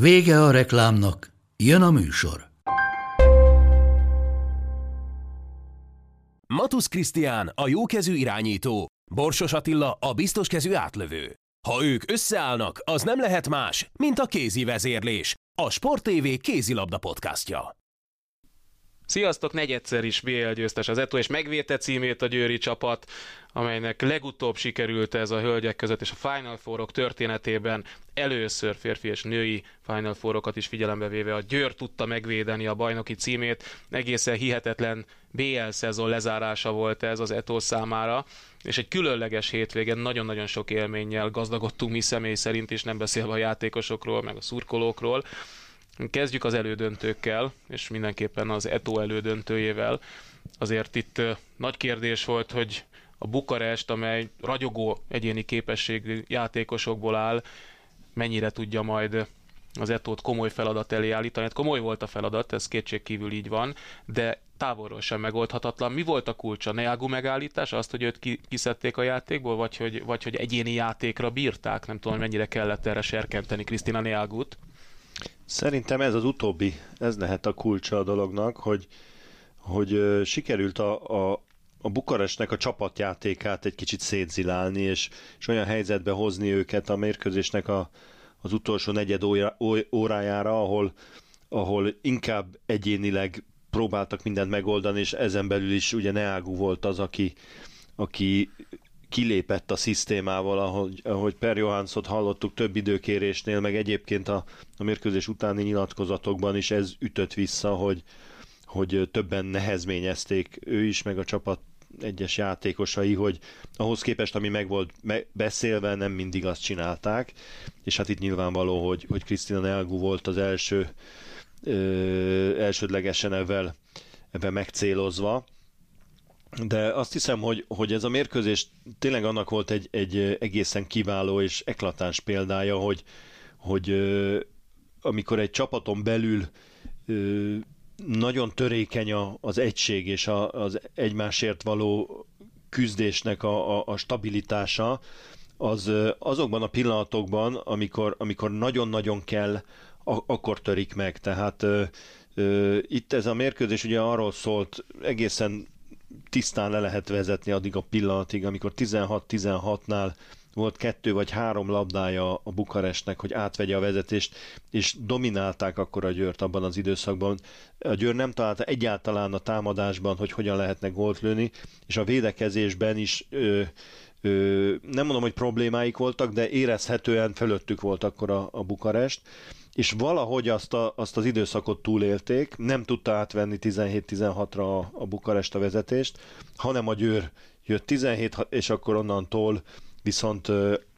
Vége a reklámnak, jön a műsor. Matusz Krisztián a jókezű irányító, Borsos Attila a biztoskezű átlövő. Ha ők összeállnak, az nem lehet más, mint a kézi vezérlés, a Sport TV kézilabda podcastja. Sziasztok, negyedszer is BL győztes az Eto, és megvédte címét a Győri csapat, amelynek legutóbb sikerült ez a hölgyek között, és a Final Fourok történetében először férfi és női Final Four-okat is figyelembe véve a Győr tudta megvédeni a bajnoki címét. Egészen hihetetlen BL szezon lezárása volt ez az Eto számára, és egy különleges hétvégen nagyon-nagyon sok élménnyel gazdagodtunk mi személy szerint is, nem beszélve a játékosokról, meg a szurkolókról. Kezdjük az elődöntőkkel, és mindenképpen az Eto elődöntőjével. Azért itt nagy kérdés volt, hogy a Bukarest, amely ragyogó egyéni képességű játékosokból áll, mennyire tudja majd az Etót komoly feladat elé állítani. Hát komoly volt a feladat, ez kétségkívül így van, de távolról sem megoldhatatlan. Mi volt a kulcsa? Neagu megállítás? Azt, hogy őt kiszedték a játékból, vagy hogy, vagy hogy egyéni játékra bírták? Nem tudom, mennyire kellett erre serkenteni Krisztina Neagut. Szerintem ez az utóbbi, ez lehet a kulcsa a dolognak, hogy, hogy sikerült a, a, a Bukarestnek a csapatjátékát egy kicsit szétzilálni, és, és olyan helyzetbe hozni őket a mérkőzésnek a, az utolsó negyed órájára, ahol, ahol inkább egyénileg próbáltak mindent megoldani, és ezen belül is ugye Neágu volt az, aki, aki kilépett a szisztémával, ahogy, ahogy Per Johanszot hallottuk több időkérésnél, meg egyébként a, a mérkőzés utáni nyilatkozatokban is ez ütött vissza, hogy, hogy többen nehezményezték ő is, meg a csapat egyes játékosai, hogy ahhoz képest, ami meg volt beszélve, nem mindig azt csinálták, és hát itt nyilvánvaló, hogy, hogy Krisztina Nelgu volt az első ö, elsődlegesen ebben, ebben megcélozva, de azt hiszem, hogy, hogy ez a mérkőzés tényleg annak volt egy, egy egészen kiváló és eklatáns példája, hogy, hogy amikor egy csapaton belül nagyon törékeny a, az egység és a, az egymásért való küzdésnek a, a, a stabilitása, az azokban a pillanatokban, amikor, amikor nagyon-nagyon kell, a, akkor törik meg. Tehát ö, ö, itt ez a mérkőzés ugye arról szólt, egészen tisztán le lehet vezetni addig a pillanatig, amikor 16-16-nál volt kettő vagy három labdája a Bukarestnek, hogy átvegye a vezetést, és dominálták akkor a Győrt abban az időszakban. A Győr nem találta egyáltalán a támadásban, hogy hogyan lehetne gólt lőni, és a védekezésben is ö, ö, nem mondom, hogy problémáik voltak, de érezhetően fölöttük volt akkor a, a Bukarest, és valahogy azt, a, azt az időszakot túlélték, nem tudta átvenni 17-16-ra a, a Bukarest a vezetést, hanem a Győr jött 17, és akkor onnantól viszont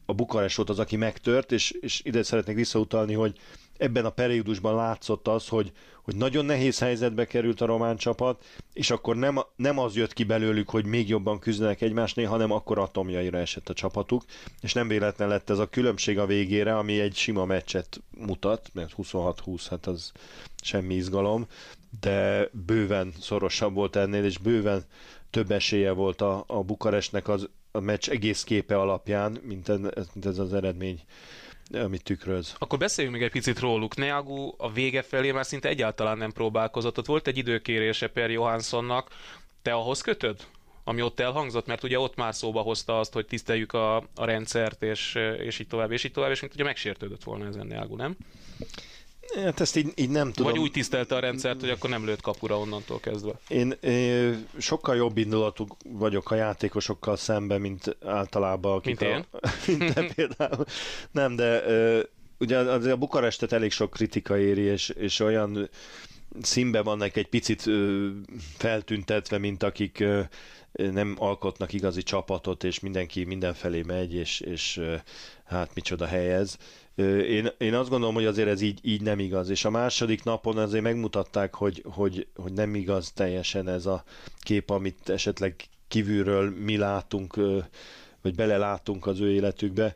a Bukarest volt az, aki megtört, és, és ide szeretnék visszautalni, hogy ebben a periódusban látszott az, hogy, hogy nagyon nehéz helyzetbe került a román csapat, és akkor nem, nem az jött ki belőlük, hogy még jobban küzdenek egymásnél, hanem akkor atomjaira esett a csapatuk, és nem véletlen lett ez a különbség a végére, ami egy sima meccset mutat, mert 26-20, hát az semmi izgalom, de bőven szorosabb volt ennél, és bőven több esélye volt a, a Bukarestnek az a meccs egész képe alapján, mint ez, mint ez az eredmény amit tükröz. Akkor beszéljünk még egy picit róluk. Neagu a vége felé már szinte egyáltalán nem próbálkozott. Ott volt egy időkérése Per Johanssonnak. Te ahhoz kötöd? ami ott elhangzott, mert ugye ott már szóba hozta azt, hogy tiszteljük a, a rendszert, és, és így tovább, és így tovább, és mint ugye megsértődött volna ezen Neagu, nem? Hát ezt így, így nem tudom. Vagy úgy tisztelte a rendszert, hogy akkor nem lőtt kapura onnantól kezdve. Én, én sokkal jobb indulatú vagyok a játékosokkal szemben, mint általában. Akik mint a, én? mint te például. Nem, de ugye a Bukarestet elég sok kritika éri, és, és olyan színbe vannak egy picit ö, feltüntetve, mint akik ö, nem alkotnak igazi csapatot, és mindenki mindenfelé megy, és, és hát micsoda helyez. Én, én azt gondolom, hogy azért ez így, így nem igaz, és a második napon azért megmutatták, hogy, hogy, hogy nem igaz teljesen ez a kép, amit esetleg kívülről mi látunk, vagy belelátunk az ő életükbe.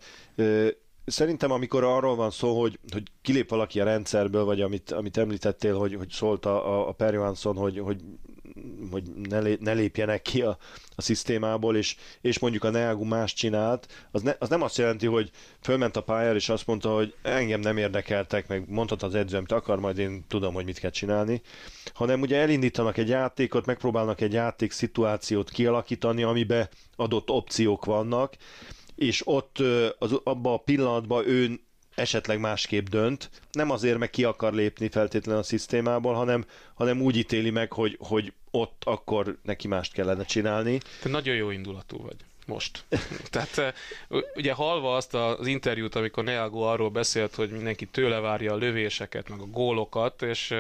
Szerintem, amikor arról van szó, hogy, hogy kilép valaki a rendszerből, vagy amit, amit említettél, hogy, hogy szólt a, a Per Johansson, hogy, hogy hogy ne, lé, ne lépjenek ki a, a szisztémából, és, és mondjuk a Neagu más csinált, az, ne, az nem azt jelenti, hogy fölment a pályára, és azt mondta, hogy engem nem érdekeltek, meg mondhat az edzőm, te akar, majd én tudom, hogy mit kell csinálni, hanem ugye elindítanak egy játékot, megpróbálnak egy játék szituációt kialakítani, amiben adott opciók vannak, és ott az, abban a pillanatban ő esetleg másképp dönt, nem azért, meg ki akar lépni feltétlenül a szisztémából, hanem, hanem úgy ítéli meg, hogy, hogy ott akkor neki mást kellene csinálni. Te nagyon jó indulatú vagy most. Tehát ugye halva azt az interjút, amikor Neago arról beszélt, hogy mindenki tőle várja a lövéseket, meg a gólokat, és,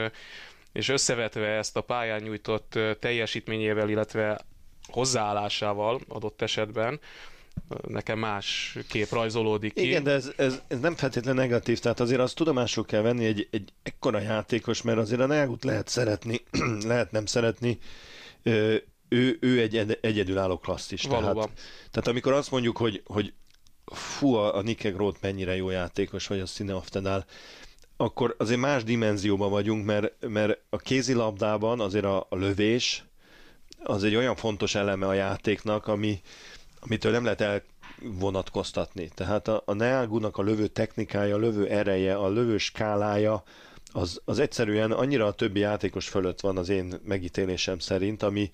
és összevetve ezt a pályán nyújtott teljesítményével, illetve hozzáállásával adott esetben, nekem más kép rajzolódik ki. Igen, de ez, ez, ez nem feltétlenül negatív, tehát azért azt tudomásul kell venni egy, egy ekkora játékos, mert azért a Neagut lehet szeretni, lehet nem szeretni, ő, ő egy egyedülálló klasszis. Valóban. Tehát, tehát amikor azt mondjuk, hogy, hogy fú, a, a Nike Groth mennyire jó játékos, vagy a Sineftenál, akkor azért más dimenzióban vagyunk, mert, mert a kézilabdában azért a, a lövés az egy olyan fontos eleme a játéknak, ami, amitől nem lehet elvonatkoztatni. Tehát a, a Neagunak a lövő technikája, a lövő ereje, a lövő skálája, az, az egyszerűen annyira a többi játékos fölött van az én megítélésem szerint, ami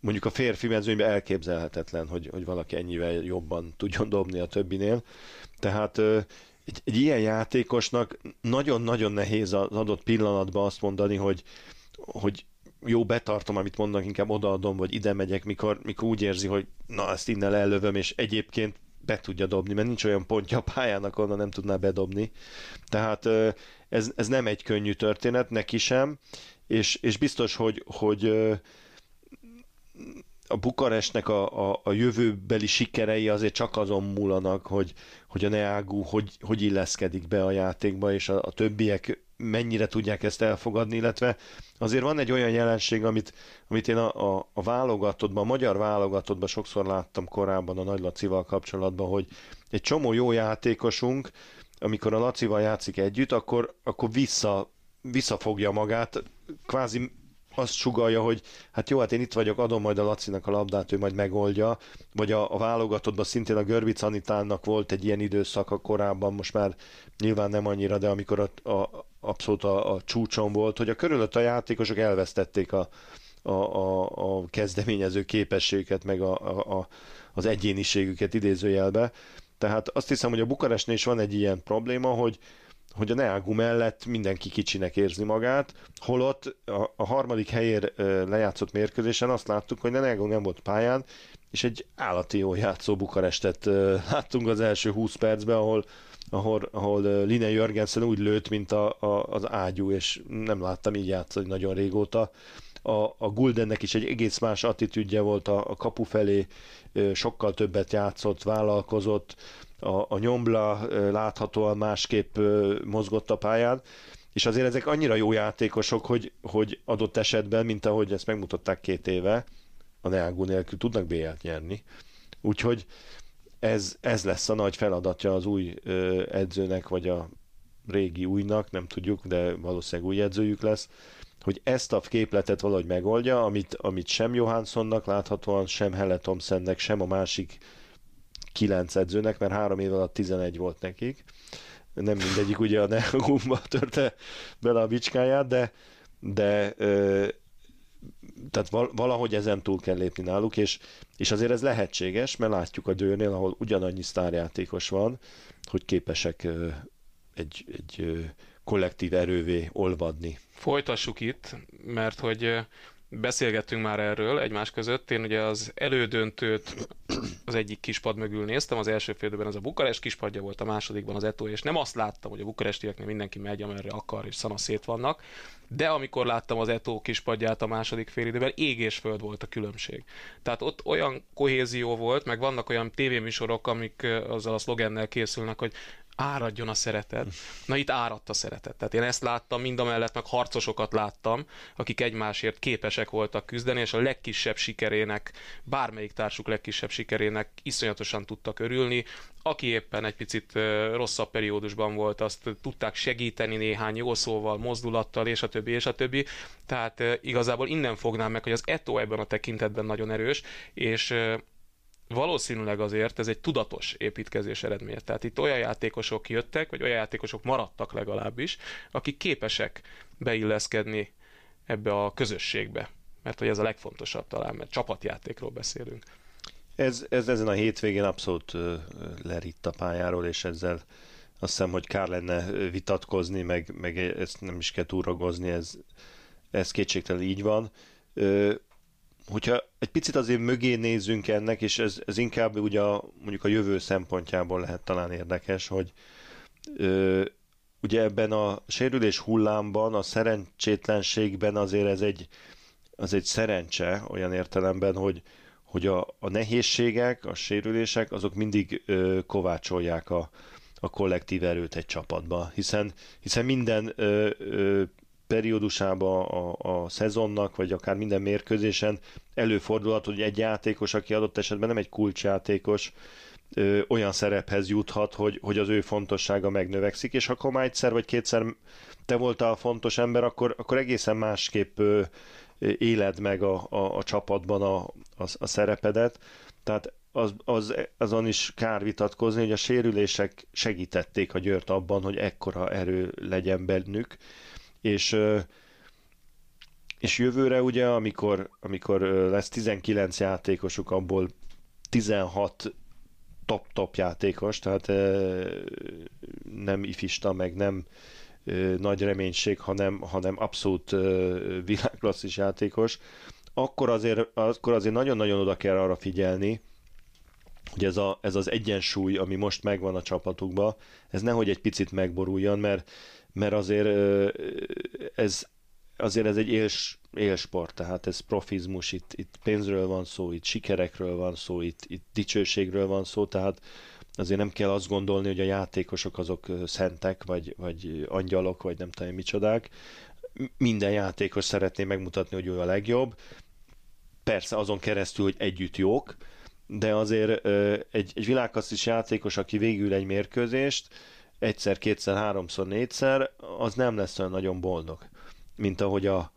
mondjuk a férfi mezőnyben elképzelhetetlen, hogy, hogy valaki ennyivel jobban tudjon dobni a többinél. Tehát egy, egy ilyen játékosnak nagyon-nagyon nehéz az adott pillanatban azt mondani, hogy, hogy jó, betartom, amit mondanak, inkább odaadom, vagy ide megyek, mikor, mikor úgy érzi, hogy na, ezt innen ellövöm, és egyébként be tudja dobni, mert nincs olyan pontja a pályának, onnan nem tudná bedobni. Tehát ez, ez nem egy könnyű történet, neki sem, és, és biztos, hogy, hogy a Bukarestnek a, a, a jövőbeli sikerei azért csak azon múlanak, hogy, hogy a Neágú hogy, hogy illeszkedik be a játékba, és a, a többiek mennyire tudják ezt elfogadni, illetve azért van egy olyan jelenség, amit, amit én a, a, a válogatottban, a magyar válogatottban sokszor láttam korábban a Nagy Lacival kapcsolatban, hogy egy csomó jó játékosunk, amikor a Lacival játszik együtt, akkor, akkor vissza, visszafogja magát, kvázi azt sugalja, hogy hát jó, hát én itt vagyok, adom majd a Lacinak a labdát, ő majd megoldja, vagy a, a válogatottban szintén a Görbic Anitának volt egy ilyen időszaka korábban, most már nyilván nem annyira, de amikor a, a, abszolút a, a csúcson volt, hogy a körülött a játékosok elvesztették a, a, a, a kezdeményező képességüket, meg a, a, a, az egyéniségüket idézőjelbe. Tehát azt hiszem, hogy a Bukarestnél is van egy ilyen probléma, hogy, hogy a Neagu mellett mindenki kicsinek érzi magát, holott a, a harmadik helyér lejátszott mérkőzésen azt láttuk, hogy Neagu nem volt pályán, és egy állati jó játszó Bukarestet láttunk az első 20 percben, ahol ahol, ahol Line Jörgensen úgy lőtt, mint a, a, az ágyú, és nem láttam így játszani nagyon régóta. A, a Guldennek is egy egész más attitűdje volt a, a kapu felé, sokkal többet játszott, vállalkozott, a, a nyombla láthatóan másképp mozgott a pályán, és azért ezek annyira jó játékosok, hogy, hogy adott esetben, mint ahogy ezt megmutatták két éve, a Neagu nélkül tudnak BL-t nyerni. Úgyhogy ez, ez lesz a nagy feladatja az új edzőnek, vagy a régi újnak, nem tudjuk, de valószínűleg új edzőjük lesz, hogy ezt a képletet valahogy megoldja, amit, amit sem Johanssonnak láthatóan, sem Helle Thompsonnek, sem a másik kilenc edzőnek, mert három év alatt 11 volt nekik. Nem mindegyik ugye a Nehumba törte bele a bicskáját, de, de ö, tehát valahogy ezen túl kell lépni náluk, és, és azért ez lehetséges, mert látjuk a dőnél, ahol ugyanannyi sztárjátékos van, hogy képesek egy, egy kollektív erővé olvadni. Folytassuk itt, mert hogy beszélgettünk már erről egymás között. Én ugye az elődöntőt az egyik kispad mögül néztem, az első félidőben ez a Bukarest kispadja volt, a másodikban az Eto, és nem azt láttam, hogy a bukarestieknél mindenki megy, amerre akar, és szana szét vannak, de amikor láttam az Eto kispadját a második félidőben, ég és föld volt a különbség. Tehát ott olyan kohézió volt, meg vannak olyan tévéműsorok, amik azzal a szlogennel készülnek, hogy áradjon a szeretet. Na itt áradt a szeretet. Tehát én ezt láttam, mind a mellett meg harcosokat láttam, akik egymásért képesek voltak küzdeni, és a legkisebb sikerének, bármelyik társuk legkisebb sikerének iszonyatosan tudtak örülni. Aki éppen egy picit rosszabb periódusban volt, azt tudták segíteni néhány jó szóval, mozdulattal, és a többi, és a többi. Tehát igazából innen fognám meg, hogy az Eto ebben a tekintetben nagyon erős, és valószínűleg azért ez egy tudatos építkezés eredménye. Tehát itt olyan játékosok jöttek, vagy olyan játékosok maradtak legalábbis, akik képesek beilleszkedni ebbe a közösségbe. Mert hogy ez a legfontosabb talán, mert csapatjátékról beszélünk. Ez, ez ezen a hétvégén abszolút leritt a pályáról, és ezzel azt hiszem, hogy kár lenne vitatkozni, meg, meg ezt nem is kell túragozni, ez, ez kétségtelen így van hogyha egy picit azért mögé nézzünk ennek, és ez, ez inkább ugye a, mondjuk a jövő szempontjából lehet talán érdekes, hogy ö, ugye ebben a sérülés hullámban, a szerencsétlenségben azért ez egy, az egy szerencse olyan értelemben, hogy, hogy a, a nehézségek, a sérülések, azok mindig ö, kovácsolják a, a kollektív erőt egy csapatba, hiszen, hiszen minden ö, ö, periódusában a, a szezonnak, vagy akár minden mérkőzésen előfordulhat, hogy egy játékos, aki adott esetben nem egy kulcsjátékos, ö, olyan szerephez juthat, hogy, hogy az ő fontossága megnövekszik, és ha már egyszer vagy kétszer te voltál a fontos ember, akkor, akkor egészen másképp ö, éled meg a, a, a csapatban a, a, a szerepedet. Tehát az, az, azon is kár vitatkozni, hogy a sérülések segítették a Győrt abban, hogy ekkora erő legyen bennük, és és jövőre ugye, amikor, amikor lesz 19 játékosuk, abból 16 top-top játékos, tehát nem ifista, meg nem nagy reménység, hanem, hanem abszolút világklasszis játékos, akkor azért, akkor azért nagyon-nagyon oda kell arra figyelni, hogy ez, a, ez az egyensúly, ami most megvan a csapatukban, ez nehogy egy picit megboruljon, mert mert azért ez, azért ez egy éls, élsport, tehát ez profizmus, itt, itt pénzről van szó, itt sikerekről van szó, itt, itt dicsőségről van szó, tehát azért nem kell azt gondolni, hogy a játékosok azok szentek, vagy, vagy angyalok, vagy nem tudom micsodák. Minden játékos szeretné megmutatni, hogy ő a legjobb. Persze azon keresztül, hogy együtt jók, de azért egy, egy világklasszis játékos, aki végül egy mérkőzést, egyszer, kétszer, háromszor, négyszer, az nem lesz olyan nagyon boldog, mint ahogy a,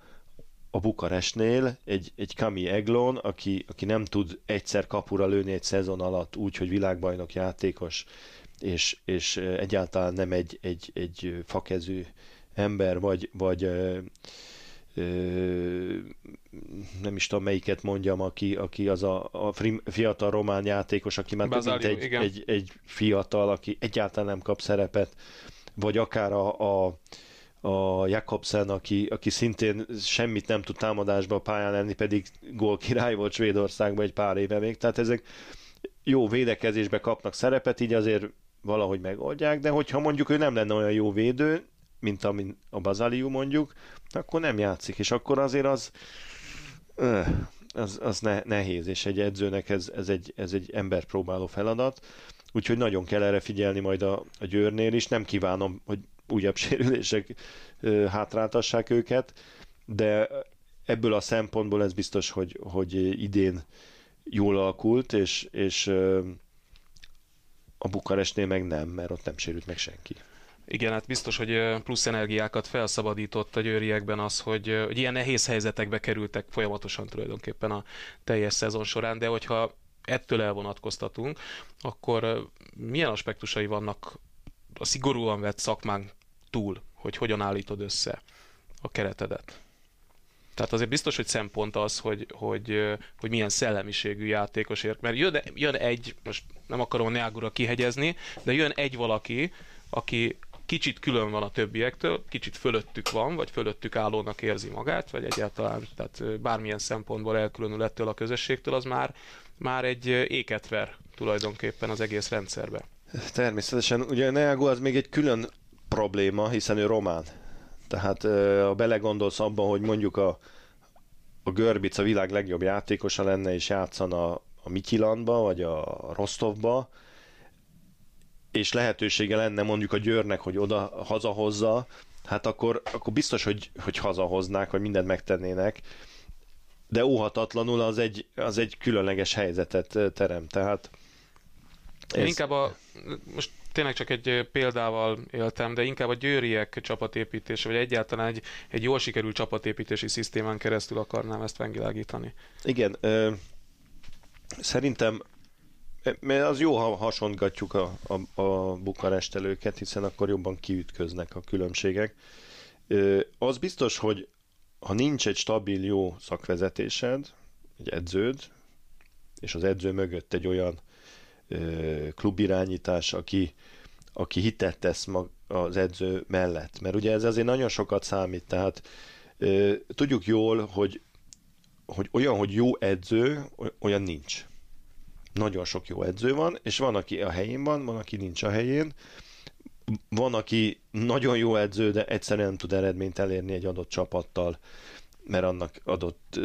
a Bukarestnél egy, egy Kami Eglon, aki, aki nem tud egyszer kapura lőni egy szezon alatt úgy, hogy világbajnok játékos, és, és egyáltalán nem egy, egy, egy fakezű ember, vagy, vagy nem is tudom melyiket mondjam, aki, aki az a, a fiatal román játékos, aki már több mint egy, egy, egy fiatal, aki egyáltalán nem kap szerepet, vagy akár a, a, a Jakobsen, aki, aki szintén semmit nem tud támadásba pályán lenni, pedig gól király volt Svédországban egy pár éve még. Tehát ezek jó védekezésbe kapnak szerepet, így azért valahogy megoldják, de hogyha mondjuk ő nem lenne olyan jó védő, mint amin a Bazaliu mondjuk, akkor nem játszik, és akkor azért az az, az ne, nehéz, és egy edzőnek ez, ez, egy, ez egy ember próbáló feladat, úgyhogy nagyon kell erre figyelni majd a, a Győrnél is, nem kívánom, hogy újabb sérülések hátráltassák őket, de ebből a szempontból ez biztos, hogy, hogy idén jól alakult, és, és a Bukarestnél meg nem, mert ott nem sérült meg senki. Igen, hát biztos, hogy plusz energiákat felszabadított a győriekben az, hogy, hogy ilyen nehéz helyzetekbe kerültek folyamatosan tulajdonképpen a teljes szezon során, de hogyha ettől elvonatkoztatunk, akkor milyen aspektusai vannak a szigorúan vett szakmán túl, hogy hogyan állítod össze a keretedet? Tehát azért biztos, hogy szempont az, hogy, hogy, hogy milyen szellemiségű játékos ér. Mert jön, jön egy, most nem akarom a Neagura kihegyezni, de jön egy valaki, aki kicsit külön van a többiektől, kicsit fölöttük van, vagy fölöttük állónak érzi magát, vagy egyáltalán tehát bármilyen szempontból elkülönül ettől a közösségtől, az már, már egy éket ver tulajdonképpen az egész rendszerbe. Természetesen, ugye Neago az még egy külön probléma, hiszen ő román. Tehát ha belegondolsz abban, hogy mondjuk a, a Görbic a világ legjobb játékosa lenne, és játszana a Mityilandba, vagy a Rostovba, és lehetősége lenne mondjuk a Győrnek, hogy oda hazahozza, hát akkor, akkor biztos, hogy, hogy hazahoznák, vagy mindent megtennének, de óhatatlanul az egy, az egy különleges helyzetet terem. Tehát ez... Én inkább a, most tényleg csak egy példával éltem, de inkább a győriek csapatépítése, vagy egyáltalán egy, egy jól sikerült csapatépítési szisztémán keresztül akarnám ezt megvilágítani. Igen, ö, szerintem mert az jó, ha hasongatjuk a, a, a bukarestelőket, hiszen akkor jobban kiütköznek a különbségek. Az biztos, hogy ha nincs egy stabil, jó szakvezetésed, egy edződ, és az edző mögött egy olyan klubirányítás, aki, aki hitet tesz mag, az edző mellett. Mert ugye ez azért nagyon sokat számít, tehát tudjuk jól, hogy, hogy olyan, hogy jó edző, olyan nincs. Nagyon sok jó edző van, és van, aki a helyén van, van, aki nincs a helyén. Van, aki nagyon jó edző, de egyszerűen nem tud eredményt elérni egy adott csapattal, mert annak adott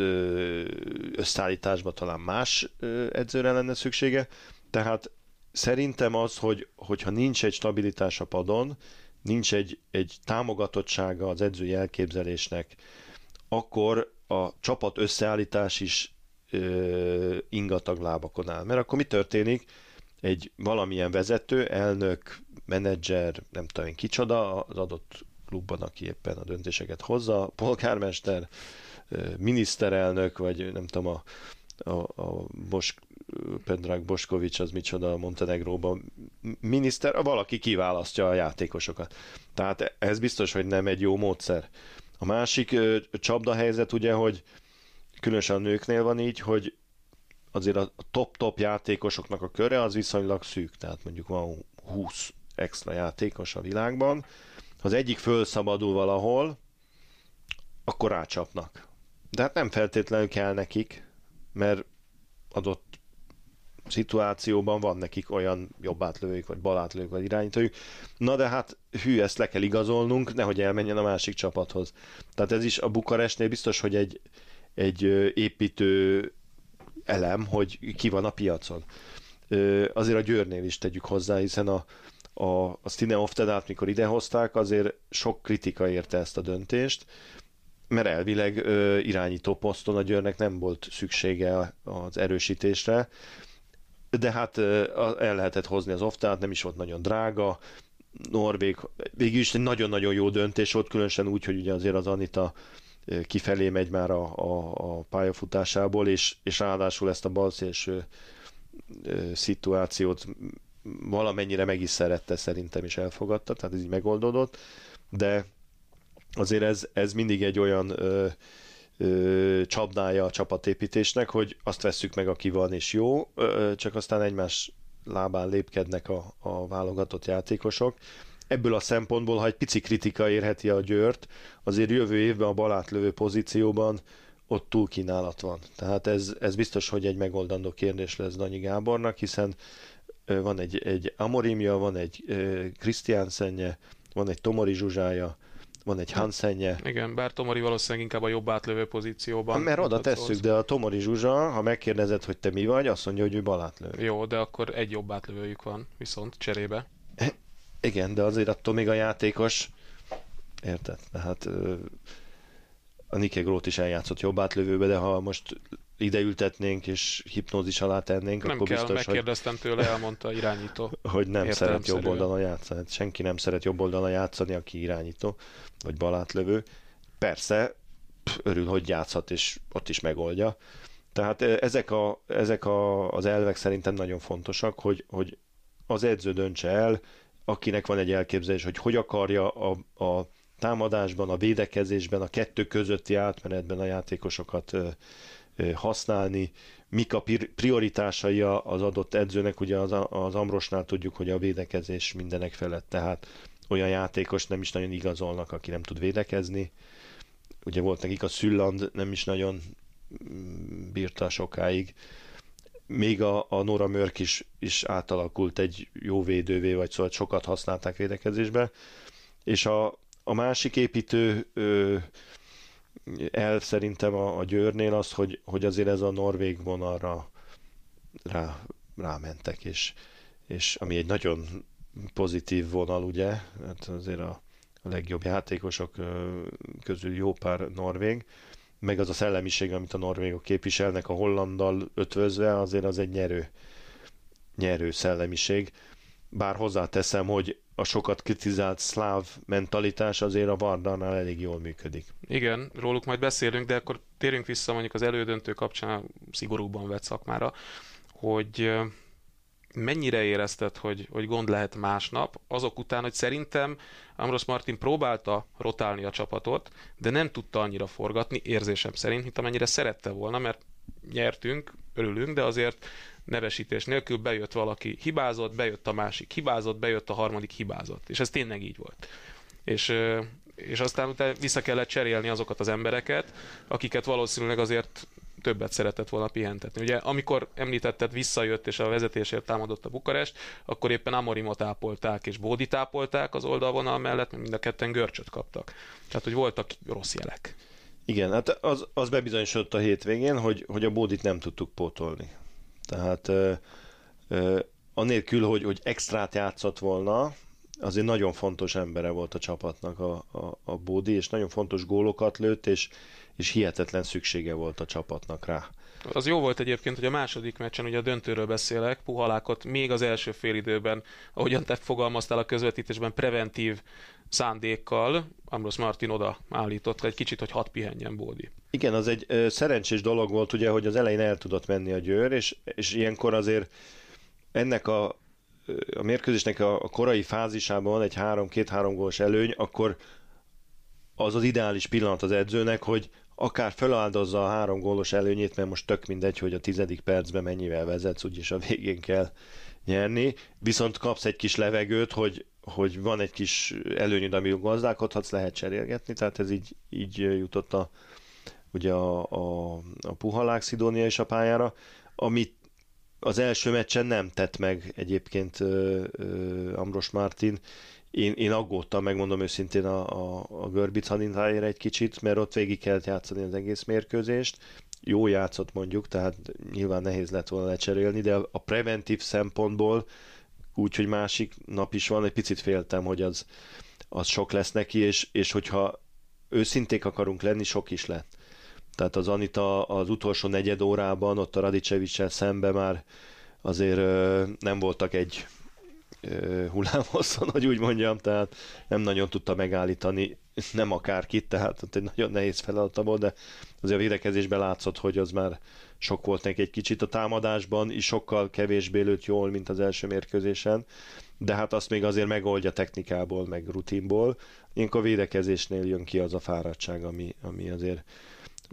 összeállításban talán más edzőre lenne szüksége. Tehát szerintem az, hogy, hogyha nincs egy stabilitás a padon, nincs egy, egy támogatottsága az edzői elképzelésnek, akkor a csapat összeállítás is ingatag lábakon áll. Mert akkor mi történik? Egy valamilyen vezető, elnök, menedzser, nem tudom én kicsoda az adott klubban, aki éppen a döntéseket hozza, polgármester, miniszterelnök, vagy nem tudom, a, a, a Bosk Pendrag Boskovics az micsoda Montenegróban miniszter, valaki kiválasztja a játékosokat. Tehát ez biztos, hogy nem egy jó módszer. A másik csapdahelyzet ugye, hogy különösen a nőknél van így, hogy azért a top-top játékosoknak a köre az viszonylag szűk, tehát mondjuk van 20 extra játékos a világban. Ha az egyik fölszabadul valahol, akkor rácsapnak. De hát nem feltétlenül kell nekik, mert adott szituációban van nekik olyan jobb átlövők, vagy bal átlövők, vagy irányítójuk. Na de hát hű, ezt le kell igazolnunk, nehogy elmenjen a másik csapathoz. Tehát ez is a Bukarestnél biztos, hogy egy, egy építő elem, hogy ki van a piacon. Azért a Győrnél is tegyük hozzá, hiszen a, a, a Stine Oftedát, mikor idehozták, azért sok kritika érte ezt a döntést, mert elvileg ö, irányító poszton a Győrnek nem volt szüksége az erősítésre, de hát el lehetett hozni az oftát, nem is volt nagyon drága, Norvég, végül is egy nagyon-nagyon jó döntés volt, különösen úgy, hogy ugye azért az Anita kifelé megy már a, a, a pályafutásából, és, és ráadásul ezt a balszélső szituációt valamennyire meg is szerette szerintem is elfogadta, tehát ez így megoldódott, de azért ez, ez mindig egy olyan ö, ö, csapdája a csapatépítésnek, hogy azt vesszük meg, aki van és jó, ö, csak aztán egymás lábán lépkednek a, a válogatott játékosok. Ebből a szempontból, ha egy pici kritika érheti a Győrt, azért jövő évben a balátlövő pozícióban ott túl kínálat van. Tehát ez, ez biztos, hogy egy megoldandó kérdés lesz Danyi Gábornak, hiszen van egy, egy Amorimja, van egy Krisztiánszenje, van egy Tomori Zsuzsája, van egy Hansenje. Igen, bár Tomori valószínűleg inkább a jobb átlövő pozícióban. Mert oda tesszük, de a Tomori Zsuzsa, ha megkérdezed, hogy te mi vagy, azt mondja, hogy ő balátlövő. Jó, de akkor egy jobb átlövőjük van, viszont cserébe. Igen, de azért attól még a játékos, érted? Tehát a Nike Grót is eljátszott jobb átlövőbe, de ha most ide ültetnénk és hipnózis alá tennénk, nem akkor kell, biztos, megkérdeztem hogy... tőle, elmondta irányító. hogy nem szeret jobb oldalon játszani. Senki nem szeret jobb oldalon játszani, aki irányító, vagy balátlövő. Persze, örül, hogy játszhat, és ott is megoldja. Tehát ezek, a, ezek a, az elvek szerintem nagyon fontosak, hogy, hogy az edző döntse el, akinek van egy elképzelés, hogy hogy akarja a, a támadásban, a védekezésben, a kettő közötti átmenetben a játékosokat használni, mik a prioritásai az adott edzőnek, ugye az, az Amrosnál tudjuk, hogy a védekezés mindenek felett, tehát olyan játékos nem is nagyon igazolnak, aki nem tud védekezni. Ugye volt nekik a Szülland, nem is nagyon mm, bírta sokáig. Még a, a Nora Mörk is, is átalakult egy jó védővé, vagy szóval sokat használták védekezésbe. És a, a másik építő ö, el szerintem a, a Győrnél az, hogy, hogy azért ez a norvég vonalra rá, rámentek, és, és ami egy nagyon pozitív vonal, ugye, hát azért a, a legjobb játékosok közül jó pár norvég, meg az a szellemiség, amit a norvégok képviselnek a hollandal ötvözve, azért az egy nyerő, nyerő szellemiség. Bár hozzáteszem, hogy a sokat kritizált szláv mentalitás azért a Vardarnál elég jól működik. Igen, róluk majd beszélünk, de akkor térjünk vissza mondjuk az elődöntő kapcsán szigorúban vett szakmára, hogy mennyire érezted, hogy, hogy gond lehet másnap, azok után, hogy szerintem Amros Martin próbálta rotálni a csapatot, de nem tudta annyira forgatni, érzésem szerint, mint amennyire szerette volna, mert nyertünk, örülünk, de azért nevesítés nélkül bejött valaki hibázott, bejött a másik hibázott, bejött a harmadik hibázott. És ez tényleg így volt. És, és aztán utána vissza kellett cserélni azokat az embereket, akiket valószínűleg azért többet szeretett volna pihentetni. Ugye amikor említetted, visszajött és a vezetésért támadott a Bukarest, akkor éppen Amorimot ápolták és Bódi tápolták az oldalvonal mellett, mind a ketten görcsöt kaptak. Tehát, hogy voltak rossz jelek. Igen, hát az, az bebizonyosodott a hétvégén, hogy, hogy a Bódit nem tudtuk pótolni. Tehát ö, ö, anélkül, hogy, hogy extrát játszott volna, azért nagyon fontos embere volt a csapatnak a, a, a Bódi, és nagyon fontos gólokat lőtt, és, és hihetetlen szüksége volt a csapatnak rá. Az jó volt egyébként, hogy a második meccsen, ugye a döntőről beszélek, Puhalákot még az első félidőben, ahogyan te fogalmaztál a közvetítésben, preventív szándékkal Ambrose Martin oda állított egy kicsit, hogy hat pihenjen Bódi. Igen, az egy ö, szerencsés dolog volt, ugye, hogy az elején el tudott menni a Győr, és, és ilyenkor azért ennek a, a mérkőzésnek a, a korai fázisában egy három-két-három gólos előny, akkor az az ideális pillanat az edzőnek, hogy akár feláldozza a három gólos előnyét, mert most tök mindegy, hogy a tizedik percben mennyivel vezetsz, úgyis a végén kell nyerni, viszont kapsz egy kis levegőt, hogy, hogy van egy kis előnyöd, amivel gazdálkodhatsz, lehet cserélgetni, tehát ez így, így jutott a, ugye a, a, a Puhalák Szidónia is a pályára, amit az első meccsen nem tett meg egyébként ö, ö, Ambros Martin, én, én aggódtam, megmondom őszintén a, a, a Hanintájére egy kicsit, mert ott végig kellett játszani az egész mérkőzést. Jó játszott mondjuk, tehát nyilván nehéz lett volna lecserélni, de a preventív szempontból úgy, hogy másik nap is van, egy picit féltem, hogy az, az sok lesz neki, és, és hogyha őszinték akarunk lenni, sok is lett. Tehát az Anita az utolsó negyed órában, ott a Radicevicsel szembe már azért nem voltak egy hullámhosszon, hogy úgy mondjam, tehát nem nagyon tudta megállítani nem akárkit, tehát egy nagyon nehéz feladata volt, de azért a védekezésben látszott, hogy az már sok volt neki egy kicsit. A támadásban is sokkal kevésbé lőtt jól, mint az első mérkőzésen, de hát azt még azért megoldja technikából, meg rutinból. Ilyenkor a védekezésnél jön ki az a fáradtság, ami, ami azért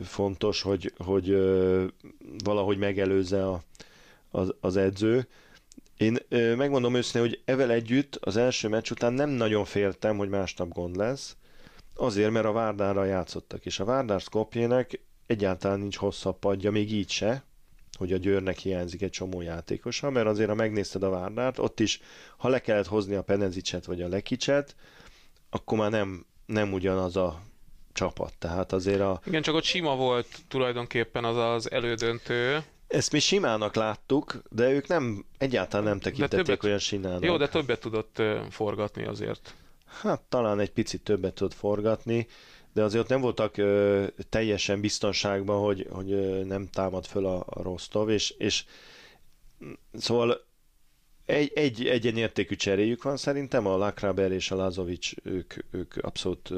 fontos, hogy, hogy valahogy megelőzze a, az, az edző. Én ö, megmondom őszintén, hogy evel együtt az első meccs után nem nagyon féltem, hogy másnap gond lesz, azért, mert a Várdárra játszottak, és a Várdár Skopjének egyáltalán nincs hosszabb padja, még így se, hogy a Győrnek hiányzik egy csomó játékosa, mert azért, ha megnézted a Várdárt, ott is, ha le kellett hozni a Penezicset vagy a Lekicset, akkor már nem, nem ugyanaz a csapat. Tehát azért a... Igen, csak ott sima volt tulajdonképpen az az elődöntő. Ezt mi simának láttuk, de ők nem, egyáltalán nem tekintették többet, olyan sinának. Jó, de többet tudott forgatni azért. Hát talán egy picit többet tudott forgatni, de azért nem voltak ö, teljesen biztonságban, hogy, hogy ö, nem támad föl a, a Rostov, és, és szóval egy, egy egyenértékű cseréjük van szerintem, a Lakraber és a Lazovic, ők, ők abszolút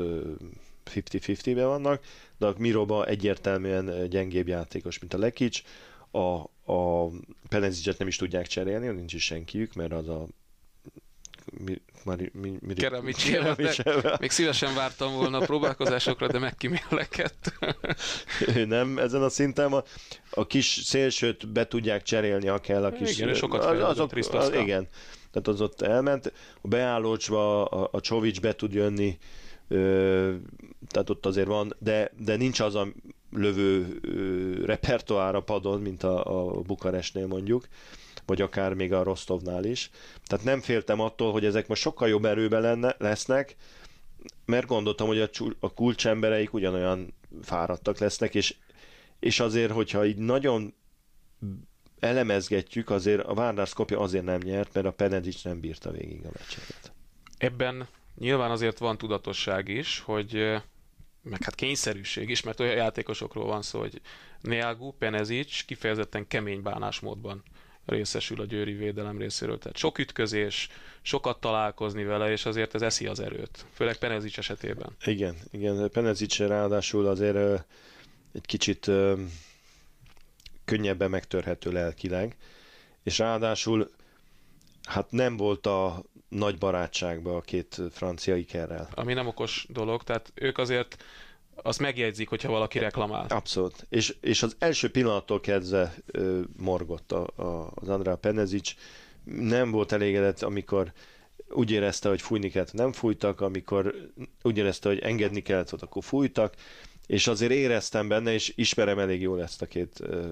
50-50-ben vannak, de a Miroba egyértelműen gyengébb játékos, mint a Lekic, a, a Penezicet nem is tudják cserélni, nincs is senkiük, mert az a mi, Mari, mi, mi, Keramicsével, de még szívesen vártam volna a próbálkozásokra, de megkímélekedett. ő nem ezen a szinten van. A kis szélsőt be tudják cserélni, ha kell a kis... Igen, sokat az, azok, az, Igen, tehát az ott elment. A beállócsva a, a Csovics be tud jönni, ö, tehát ott azért van, de, de nincs az a lövő ö, repertoár a padon, mint a, a Bukarestnél mondjuk vagy akár még a Rostovnál is. Tehát nem féltem attól, hogy ezek most sokkal jobb erőben lenne, lesznek, mert gondoltam, hogy a, a kulcsembereik ugyanolyan fáradtak lesznek, és, és azért, hogyha így nagyon elemezgetjük, azért a Várnár Skopje azért nem nyert, mert a Penedic nem bírta végig a meccseket. Ebben nyilván azért van tudatosság is, hogy meg hát kényszerűség is, mert olyan játékosokról van szó, hogy Neagu, Penezic kifejezetten kemény bánásmódban részesül a győri védelem részéről. Tehát sok ütközés, sokat találkozni vele, és azért ez eszi az erőt. Főleg Penezic esetében. Igen, igen. Penezic ráadásul azért egy kicsit könnyebben megtörhető lelkileg, és ráadásul hát nem volt a nagy barátságban a két francia ikerrel. Ami nem okos dolog, tehát ők azért azt megjegyzik, hogyha valaki reklamál. Abszolút. És, és az első pillanattól kezdve ö, morgott a, a, az Andrá Penezic. Nem volt elégedett, amikor úgy érezte, hogy fújni kellett, nem fújtak, amikor úgy érezte, hogy engedni kellett, ott akkor fújtak, és azért éreztem benne, és ismerem elég jól ezt a két ö,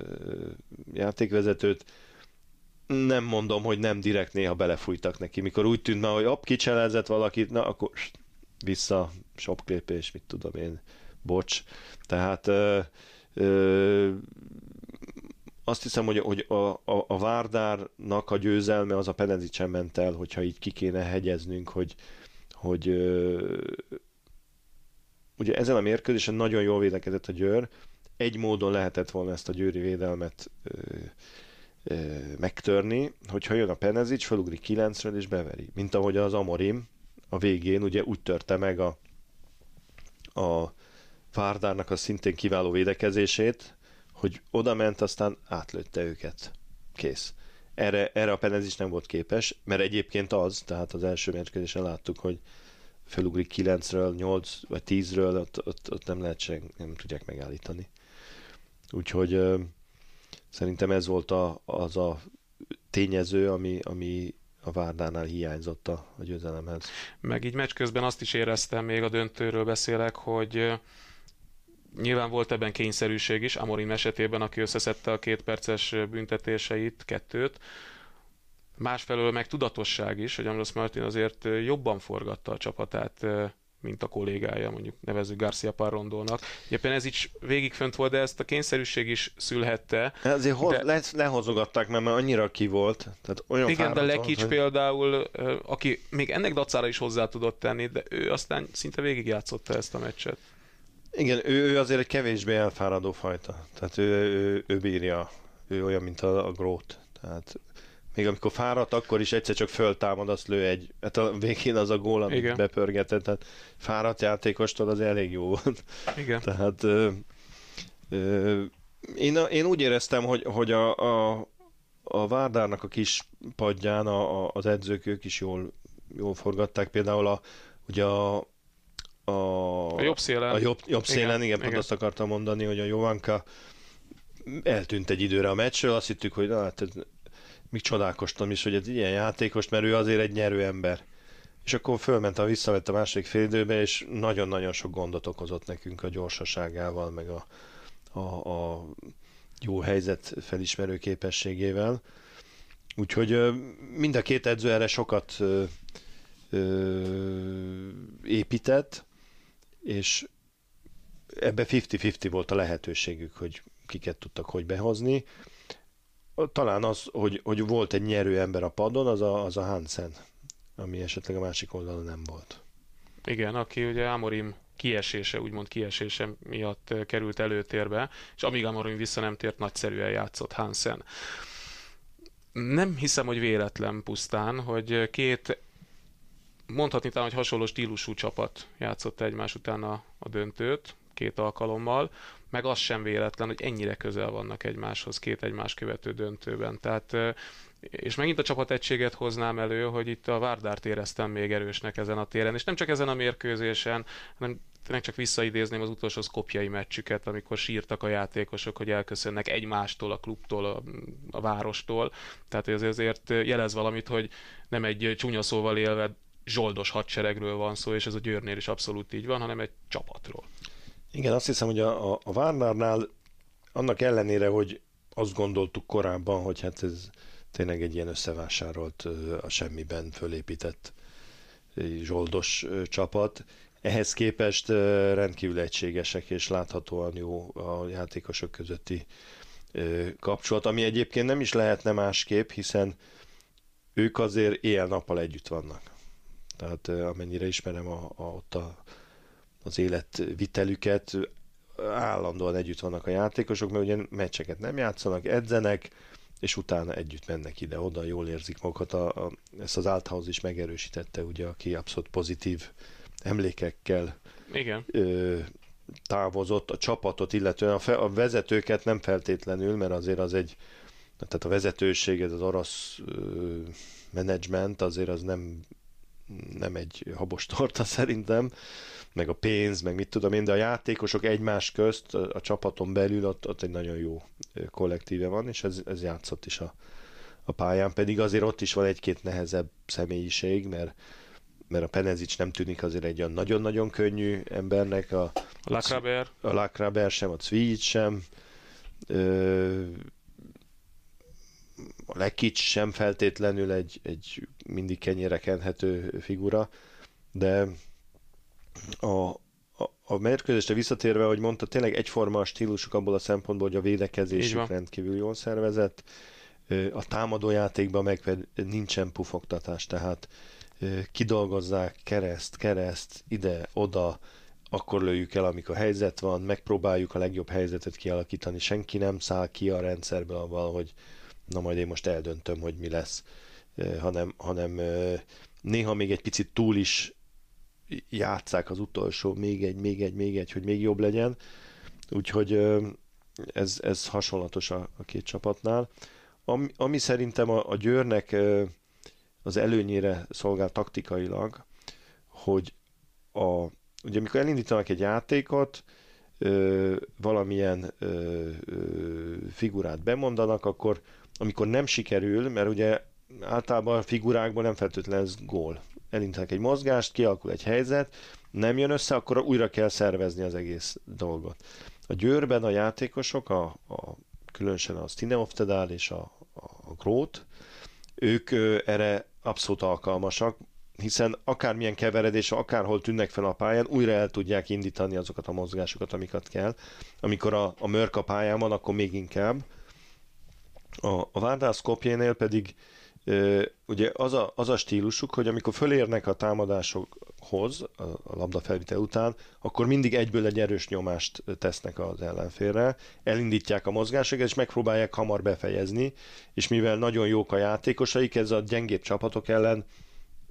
játékvezetőt, nem mondom, hogy nem direkt néha belefújtak neki. Mikor úgy tűnt már, hogy app kicselezett valakit, na akkor vissza, shopklépés, mit tudom én, bocs. Tehát ö, ö, azt hiszem, hogy, hogy a, a, a Várdárnak a győzelme az a Penezicsen ment el, hogyha így ki kéne hegyeznünk, hogy, hogy ö, ugye ezen a mérkőzésen nagyon jól védekezett a Győr, egy módon lehetett volna ezt a győri védelmet ö, megtörni, hogyha jön a Penezic, felugrik 9 és beveri. Mint ahogy az Amorim a végén ugye úgy törte meg a, a Várdárnak a szintén kiváló védekezését, hogy oda ment, aztán átlőtte őket. Kész. Erre, erre a Penez nem volt képes, mert egyébként az, tehát az első mérkőzésen láttuk, hogy felugrik 9-ről, 8 vagy 10-ről, ott, ott, ott nem lehet sem, nem tudják megállítani. Úgyhogy szerintem ez volt a, az a tényező, ami, ami a Várdánál hiányzott a, a győzelemhez. Meg így meccs közben azt is éreztem, még a döntőről beszélek, hogy Nyilván volt ebben kényszerűség is, Amorim esetében, aki összeszedte a két perces büntetéseit, kettőt. Másfelől meg tudatosság is, hogy Ambrose Martin azért jobban forgatta a csapatát, mint a kollégája, mondjuk nevező Garcia Parrondónak. Ez így végig fönt volt, de ezt a kényszerűség is szülhette. Ezért hoz, de... le, lehozogatták, mert már annyira ki volt. Tehát olyan Igen, de Lekics hogy... például, aki még ennek dacára is hozzá tudott tenni, de ő aztán szinte végigjátszotta ezt a meccset. Igen, ő, ő azért egy kevésbé elfáradó fajta. Tehát ő, ő, ő bírja, ő olyan, mint a, a grót. Tehát még amikor fáradt, akkor is egyszer csak föltámad, azt lő egy, hát a végén az a gól, amit Igen. bepörgetett, tehát fáradt játékostól az elég jó volt. Igen. Tehát ö, ö, én, én úgy éreztem, hogy, hogy a, a, a Várdárnak a kis padján a, a, az edzők ők is jól, jól forgatták. Például a, ugye a, a, a jobb szélen. A jobb, jobb szélen, igen, igen, igen. pont azt akartam mondani, hogy a Jovanka eltűnt egy időre a meccsről, azt hittük, hogy na, hát még csodálkoztam is, hogy ez ilyen játékos, mert ő azért egy nyerő ember. És akkor fölment, a visszavett a második félidőbe, és nagyon-nagyon sok gondot okozott nekünk a gyorsaságával, meg a, a, a jó helyzet felismerő képességével. Úgyhogy mind a két edző erre sokat ö, ö, épített, és ebbe 50-50 volt a lehetőségük, hogy kiket tudtak hogy behozni. Talán az, hogy, hogy volt egy nyerő ember a padon, az a, az a Hansen, ami esetleg a másik oldalon nem volt. Igen, aki ugye Amorim kiesése, úgymond kiesése miatt került előtérbe, és amíg Amorim vissza nem tért, nagyszerűen játszott Hansen. Nem hiszem, hogy véletlen pusztán, hogy két mondhatni talán, hogy hasonló stílusú csapat játszott egymás után a, a döntőt, két alkalommal, meg az sem véletlen, hogy ennyire közel vannak egymáshoz két egymás követő döntőben. Tehát és megint a csapategységet hoznám elő, hogy itt a Várdárt éreztem még erősnek ezen a téren, és nem csak ezen a mérkőzésen, hanem tényleg csak visszaidézném az utolsó szkopjai meccsüket, amikor sírtak a játékosok, hogy elköszönnek egymástól, a klubtól, a, a várostól. Tehát ez azért jelez valamit, hogy nem egy csúnya szóval élve zsoldos hadseregről van szó, és ez a Győrnél is abszolút így van, hanem egy csapatról. Igen, azt hiszem, hogy a, a, a Várnárnál annak ellenére, hogy azt gondoltuk korábban, hogy hát ez tényleg egy ilyen összevásárolt, a semmiben fölépített zsoldos csapat. Ehhez képest rendkívül egységesek és láthatóan jó a játékosok közötti kapcsolat, ami egyébként nem is lehetne másképp, hiszen ők azért éjjel-nappal együtt vannak. Tehát amennyire ismerem a, a, ott a, az életvitelüket, állandóan együtt vannak a játékosok, mert ugye meccseket nem játszanak, edzenek, és utána együtt mennek ide-oda, jól érzik magukat. A, a, ezt az Althaus is megerősítette, ugye, aki abszolút pozitív emlékekkel Igen. Ö, távozott a csapatot, illetően a, fe, a vezetőket nem feltétlenül, mert azért az egy, tehát a vezetőség, ez az orosz ö, menedzsment azért az nem, nem egy habos torta szerintem, meg a pénz, meg mit tudom én, de a játékosok egymás közt, a, a csapaton belül ott, ott egy nagyon jó kollektíve van, és ez, ez játszott is a, a pályán, pedig azért ott is van egy-két nehezebb személyiség, mert mert a Penezic nem tűnik azért egy olyan nagyon-nagyon könnyű embernek, a, a Lakraber, a Lakraber sem, a Cvic sem, ö, a Lekic sem feltétlenül egy, egy mindig kenyére kenhető figura, de a, a, a mérkőzésre visszatérve, hogy mondta, tényleg egyforma a stílusuk abból a szempontból, hogy a védekezésük rendkívül jól szervezett, a támadójátékban meg nincsen pufogtatás, tehát kidolgozzák kereszt, kereszt, ide, oda, akkor lőjük el, amikor helyzet van, megpróbáljuk a legjobb helyzetet kialakítani, senki nem száll ki a rendszerből hogy na majd én most eldöntöm, hogy mi lesz, hanem, hanem néha még egy picit túl is játszák az utolsó, még egy, még egy, még egy, hogy még jobb legyen. Úgyhogy ez, ez hasonlatos a, a két csapatnál. Ami, ami szerintem a, a Győrnek az előnyére szolgál taktikailag, hogy a, ugye amikor elindítanak egy játékot, valamilyen figurát bemondanak, akkor amikor nem sikerül, mert ugye általában a figurákból nem feltétlenül ez gól. Elindítanak egy mozgást, kialakul egy helyzet, nem jön össze, akkor újra kell szervezni az egész dolgot. A győrben a játékosok, a, a különösen a Stineoftedál és a, a, a Grót, ők ö, erre abszolút alkalmasak, hiszen akármilyen keveredés, akárhol tűnnek fel a pályán, újra el tudják indítani azokat a mozgásokat, amiket kell. Amikor a, a mörk a pályán van, akkor még inkább. A, a Várdász kopjénél pedig ugye az a, az a stílusuk, hogy amikor fölérnek a támadásokhoz, a, a labda felvitel után, akkor mindig egyből egy erős nyomást tesznek az ellenfélre, elindítják a mozgásokat, és megpróbálják hamar befejezni, és mivel nagyon jók a játékosaik, ez a gyengébb csapatok ellen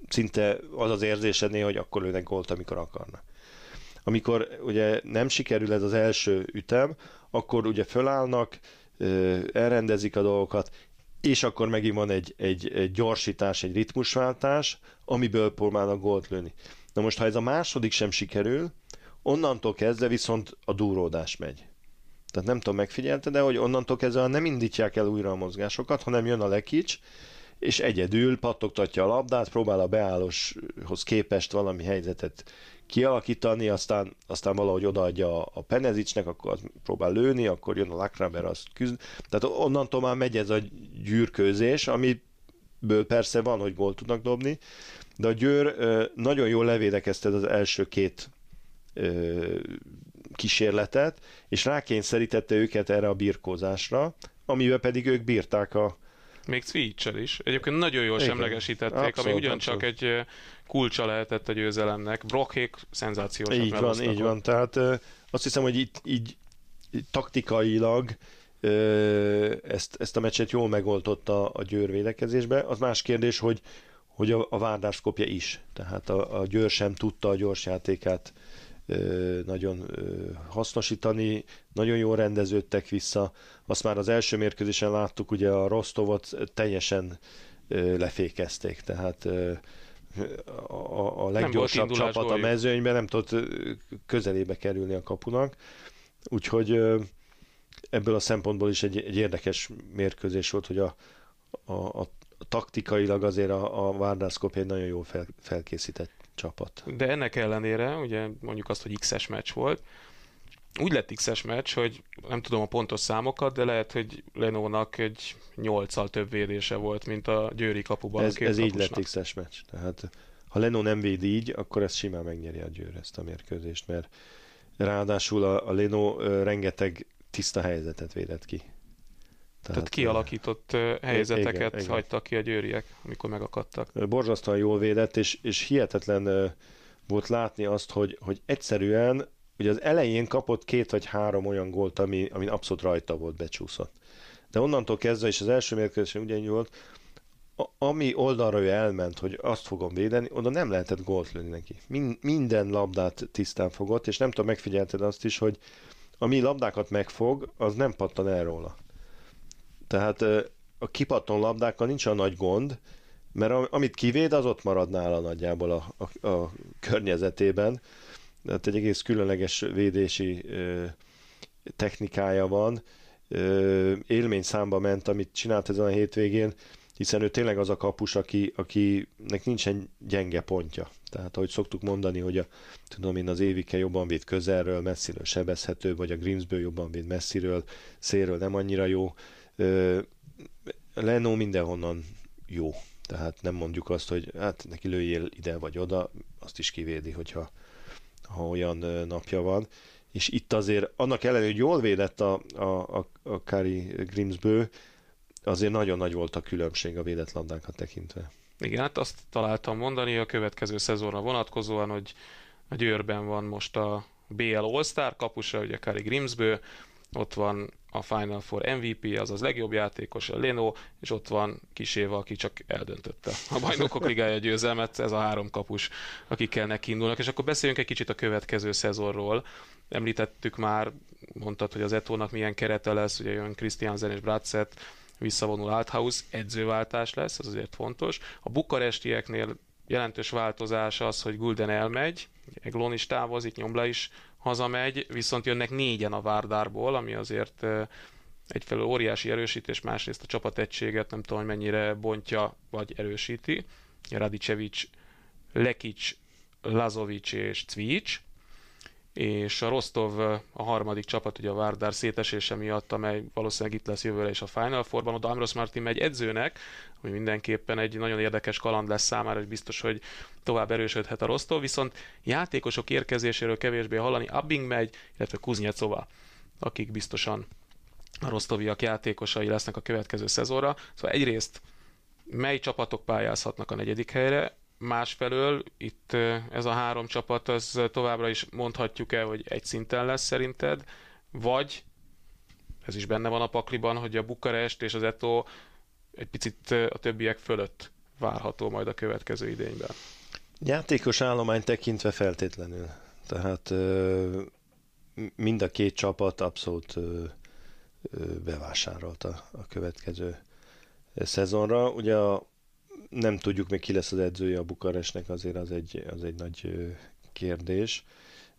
szinte az az érzésedné, hogy akkor lőnek gólt, amikor akarnak. Amikor ugye nem sikerül ez az első ütem, akkor ugye fölállnak, elrendezik a dolgokat, és akkor megint van egy, egy, egy gyorsítás, egy ritmusváltás, amiből próbálnak gólt lőni. Na most, ha ez a második sem sikerül, onnantól kezdve viszont a dúródás megy. Tehát nem tudom, megfigyelte, de hogy onnantól kezdve nem indítják el újra a mozgásokat, hanem jön a lekics, és egyedül pattogtatja a labdát, próbál a beállóshoz képest valami helyzetet kialakítani, aztán, aztán valahogy odaadja a Penezicsnek, akkor az próbál lőni, akkor jön a Lakraber, azt küzd. Tehát onnantól már megy ez a gyűrkőzés, amiből persze van, hogy gól tudnak dobni, de a Győr nagyon jól levédekezte az első két kísérletet, és rákényszerítette őket erre a birkózásra, amivel pedig ők bírták a, még Cvicsel is. Egyébként nagyon jól Igen. semlegesítették, abszolút, ami ugyancsak abszolút. egy kulcsa lehetett a győzelemnek. Brockhék szenzációs. Így van, így van. Tehát azt hiszem, hogy itt így, így taktikailag ezt, ezt a meccset jól megoldotta a Győr védekezésbe. Az más kérdés, hogy, hogy a, a Várdás kopja is. Tehát a, a Győr sem tudta a gyors játékát nagyon hasznosítani, nagyon jól rendeződtek vissza. Azt már az első mérkőzésen láttuk, ugye a Rostovot teljesen lefékezték, tehát a, a leggyorsabb csapat a mezőnyben nem tudott közelébe kerülni a kapunak. Úgyhogy ebből a szempontból is egy, egy érdekes mérkőzés volt, hogy a, a, a taktikailag azért a, a Várdászkop egy nagyon jól fel, felkészített csapat. De ennek ellenére, ugye mondjuk azt, hogy X-es meccs volt, úgy lett X-es meccs, hogy nem tudom a pontos számokat, de lehet, hogy Lenónak egy 8 több védése volt, mint a Győri kapuban. Ez, ez így lett X-es meccs. Tehát ha Lenó nem véd így, akkor ez simán megnyeri a Győr ezt a mérkőzést, mert ráadásul a, a Leno rengeteg tiszta helyzetet védett ki. Tehát, Tehát kialakított helyzeteket igen, hagytak ki a győriek, amikor megakadtak. Borzasztóan jól védett, és, és hihetetlen volt látni azt, hogy, hogy egyszerűen ugye az elején kapott két vagy három olyan gólt, ami, ami abszolút rajta volt becsúszott. De onnantól kezdve, és az első mérkőzésen ugyanígy volt, ami oldalra ő elment, hogy azt fogom védeni, oda nem lehetett gólt lőni neki. Min- minden labdát tisztán fogott, és nem tudom, megfigyelted azt is, hogy ami labdákat megfog, az nem pattan el róla. Tehát a kipatton labdákkal nincs a nagy gond, mert amit kivéd, az ott marad nála nagyjából a, a, a környezetében. Tehát egy egész különleges védési ö, technikája van. Ö, élmény számba ment, amit csinált ezen a hétvégén, hiszen ő tényleg az a kapus, aki, akinek nincsen gyenge pontja. Tehát ahogy szoktuk mondani, hogy a, tudom én, az Évike jobban véd közelről, messziről sebezhető, vagy a Grimsből jobban véd messziről, szélről nem annyira jó. Leno mindenhonnan jó. Tehát nem mondjuk azt, hogy hát neki lőjél ide vagy oda, azt is kivédi, hogyha ha olyan napja van. És itt azért, annak ellenére, hogy jól védett a, a, a, a Kari Grimsbő, azért nagyon nagy volt a különbség a védett labdákat tekintve. Igen, hát azt találtam mondani a következő szezonra vonatkozóan, hogy a Győrben van most a BL All-Star kapusa, ugye Kari Grimsbő, ott van a Final Four MVP, azaz legjobb játékos, a Leno, és ott van Kiséva, aki csak eldöntötte a bajnokok ligája győzelmet, ez a három kapus, akikkel neki indulnak. És akkor beszéljünk egy kicsit a következő szezonról. Említettük már, mondtad, hogy az Etónak milyen kerete lesz, ugye jön Christiansen és Bratzett, visszavonul Althaus, edzőváltás lesz, ez azért fontos. A bukarestieknél jelentős változás az, hogy Gulden elmegy, Eglon is távozik, Nyomla is hazamegy, viszont jönnek négyen a Várdárból, ami azért egyfelől óriási erősítés, másrészt a csapategységet nem tudom, hogy mennyire bontja vagy erősíti. Radicevic, Lekic, Lazovic és Cvic, és a Rostov a harmadik csapat, ugye a Várdár szétesése miatt, amely valószínűleg itt lesz jövőre is a Final Four-ban, oda Amros Martin megy edzőnek, ami mindenképpen egy nagyon érdekes kaland lesz számára, és biztos, hogy tovább erősödhet a Rostov, viszont játékosok érkezéséről kevésbé hallani, Abing megy, illetve Kuznyecova, akik biztosan a rostoviak játékosai lesznek a következő szezonra. Szóval egyrészt mely csapatok pályázhatnak a negyedik helyre, Másfelől itt ez a három csapat, az továbbra is mondhatjuk el, hogy egy szinten lesz szerinted, vagy ez is benne van a pakliban, hogy a Bukarest és az Eto egy picit a többiek fölött várható majd a következő idényben. Játékos állomány tekintve feltétlenül. Tehát mind a két csapat abszolút bevásárolta a következő szezonra. Ugye a nem tudjuk még ki lesz az edzője a Bukaresnek, azért az egy, az egy nagy kérdés,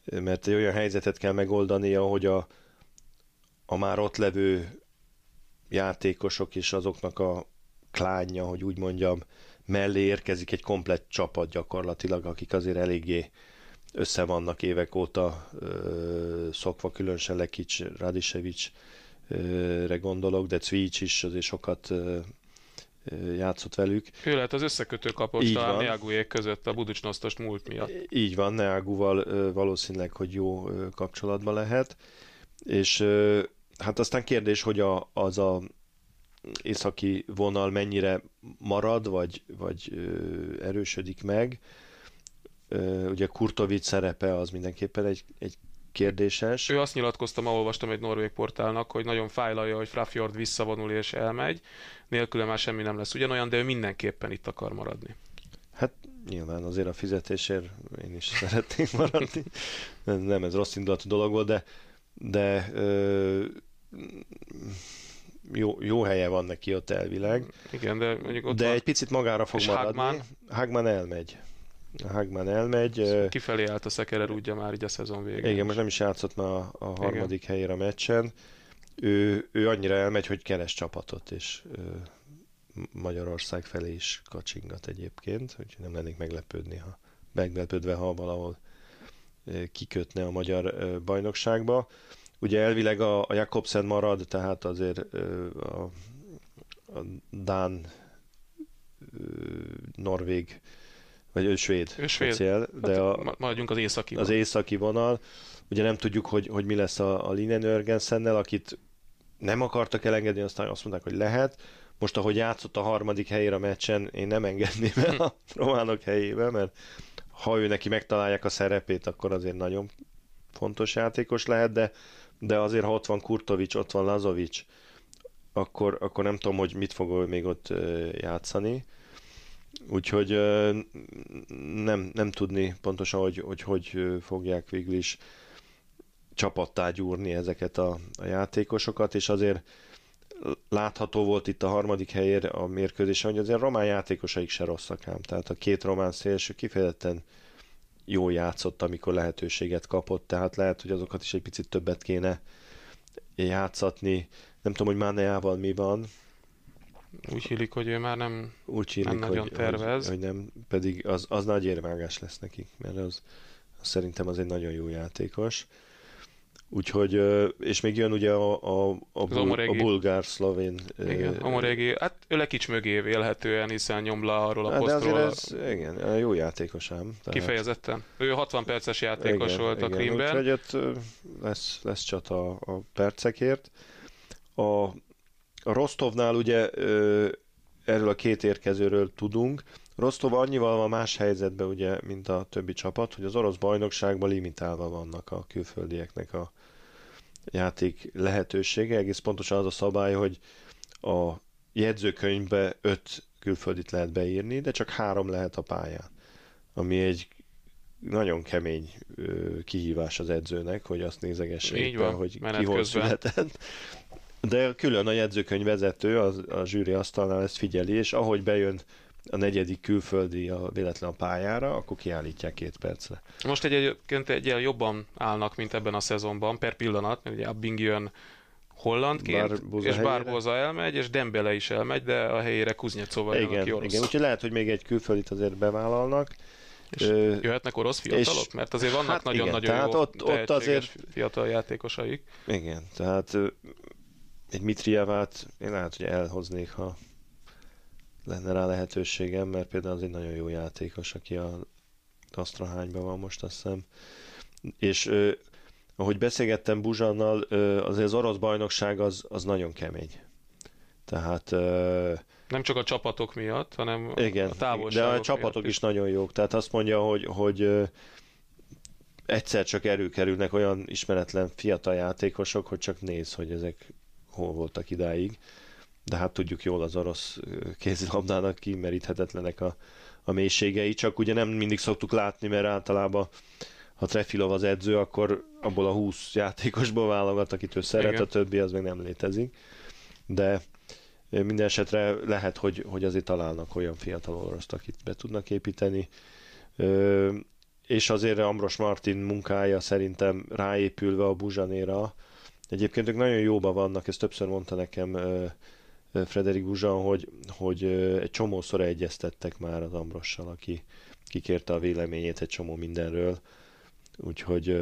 mert egy olyan helyzetet kell megoldania, hogy a, a már ott levő játékosok és azoknak a klánja, hogy úgy mondjam, mellé érkezik egy komplett csapat gyakorlatilag, akik azért eléggé össze vannak évek óta ö, szokva, különösen Lekic, Radisevic-re gondolok, de Cvics is azért sokat játszott velük. Ő lehet az összekötő kapocs talán Neaguék között a Buducsnosztos múlt miatt. Így van, Neaguval valószínűleg, hogy jó kapcsolatban lehet. És hát aztán kérdés, hogy a, az a északi vonal mennyire marad, vagy, vagy erősödik meg. Ugye Kurtovic szerepe az mindenképpen egy, egy kérdéses. Ő azt nyilatkozta, ma olvastam egy norvég portálnak, hogy nagyon fájlalja, hogy Frafjord visszavonul és elmegy, nélküle már semmi nem lesz ugyanolyan, de ő mindenképpen itt akar maradni. Hát nyilván azért a fizetésért én is szeretnék maradni. Nem ez rossz indulatú dolog volt, de, de ö, jó, jó helye van neki ott elvileg. Igen, de mondjuk ott De van, egy picit magára fog maradni. Hagman? Hagman elmegy. Hagman elmegy. ö, kifelé állt a szekerer ugye már így a szezon végén. Igen, most nem is játszott már a, a harmadik helyére a meccsen. Ő, ő annyira elmegy, hogy keres csapatot, és ö, Magyarország felé is kacsingat egyébként, úgyhogy nem lennék meglepődni, ha meglepődve, ha valahol kikötne a magyar bajnokságba. Ugye elvileg a, a Jakobsen marad, tehát azért a, a Dán, Norvég, vagy ő svéd, Ő svéd. speciál, de a, Ma- Maradjunk az északi. az északi vonal. Ugye nem tudjuk, hogy, hogy mi lesz a, a Linen Örgensennel, akit nem akartak elengedni, aztán azt mondták, hogy lehet. Most, ahogy játszott a harmadik helyére a meccsen, én nem engedném el a románok helyébe, mert ha ő neki megtalálják a szerepét, akkor azért nagyon fontos játékos lehet, de, de azért, ha ott van Kurtovics, ott van Lazovics, akkor, akkor nem tudom, hogy mit fog még ott játszani. Úgyhogy nem, nem tudni pontosan, hogy, hogy hogy fogják végül is csapattá gyúrni ezeket a, a játékosokat, és azért látható volt itt a harmadik helyér a mérkőzésen, hogy azért román játékosaik se rosszak ám. Tehát a két román szélső kifejezetten jól játszott, amikor lehetőséget kapott, tehát lehet, hogy azokat is egy picit többet kéne játszatni. Nem tudom, hogy Máneával mi van, Úgy hílik, hogy ő már nem... úgy hívjuk, Nem nagyon hogy, tervez. Hogy, hogy nem, pedig az, az nagy érvágás lesz nekik, mert az, az szerintem az egy nagyon jó játékos. Úgyhogy, és még jön ugye a, a, a, bul, a Omoregi. bulgár-szlovén. Igen, Amorégi, hát ő Lekics mögé vélhetően, hiszen nyom le arról a hát de azért posztról ez, igen, jó játékos ám. Tehát- kifejezetten. Ő 60 perces játékos igen, volt a igen, Krimben. Úgyhogy ott lesz, lesz csata a, a percekért. A, a Rostovnál ugye erről a két érkezőről tudunk. Rostov annyival van más helyzetben, ugye, mint a többi csapat, hogy az orosz bajnokságban limitálva vannak a külföldieknek a játék lehetősége. Egész pontosan az a szabály, hogy a jegyzőkönyvbe öt külföldit lehet beírni, de csak három lehet a pályán. Ami egy nagyon kemény ö, kihívás az edzőnek, hogy azt van, hogy ki hol közben. született. De külön a jegyzőkönyv vezető, az, a zsűri asztalnál ezt figyeli, és ahogy bejön a negyedik külföldi a véletlen a pályára, akkor kiállítják két percre. Most egy, egyébként egy ilyen jobban állnak, mint ebben a szezonban, per pillanat, mert ugye Abing jön hollandként, Barbosa és. Barbosa elmegy, és Dembele is elmegy, de a helyére Kuznecova jön, igen, aki orosz. igen, úgyhogy lehet, hogy még egy külföldit azért bevállalnak. És Ö, jöhetnek orosz fiatalok? és- Mert azért vannak hát nagyon-nagyon igen, tehát jó ott- ott azért- fiatal játékosaik. Igen, tehát egy Mitrievát én lehet, hogy elhoznék, ha lenne rá lehetőségem, mert például az egy nagyon jó játékos, aki a Asztrahányban van most, azt hiszem. És ö, ahogy beszélgettem Buzsannal, ö, azért az orosz bajnokság az, az nagyon kemény. Tehát ö, Nem csak a csapatok miatt, hanem igen, a de távolságok a csapatok miatt is nagyon jók. Tehát azt mondja, hogy, hogy ö, egyszer csak előkerülnek olyan ismeretlen fiatal játékosok, hogy csak néz, hogy ezek hol voltak idáig. De hát tudjuk jól az orosz kézilabdának kimeríthetetlenek a, a mélységei, csak ugye nem mindig szoktuk látni, mert általában ha Trefilov az edző, akkor abból a 20 játékosból válogat, akit ő szeret, Igen. a többi az meg nem létezik. De minden esetre lehet, hogy, hogy azért találnak olyan fiatal oroszt, akit be tudnak építeni. Ö, és azért Ambros Martin munkája szerintem ráépülve a Buzsanéra. Egyébként ők nagyon jóban vannak, ezt többször mondta nekem Frederik Buzsan, hogy, hogy egy csomószor egyeztettek már az Ambrossal, aki kikérte a véleményét egy csomó mindenről. Úgyhogy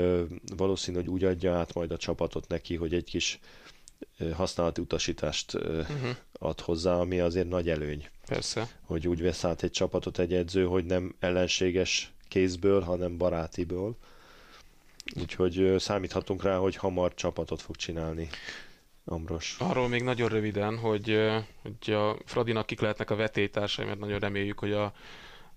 valószínű, hogy úgy adja át majd a csapatot neki, hogy egy kis használati utasítást Uh-huh. ad hozzá, ami azért nagy előny Persze. hogy úgy vesz át egy csapatot egy edző, hogy nem ellenséges kézből, hanem barátiból. Úgyhogy számíthatunk rá, hogy hamar csapatot fog csinálni Ambros. Arról még nagyon röviden, hogy, hogy a Fradinak kik lehetnek a vetélytársai, mert nagyon reméljük, hogy a,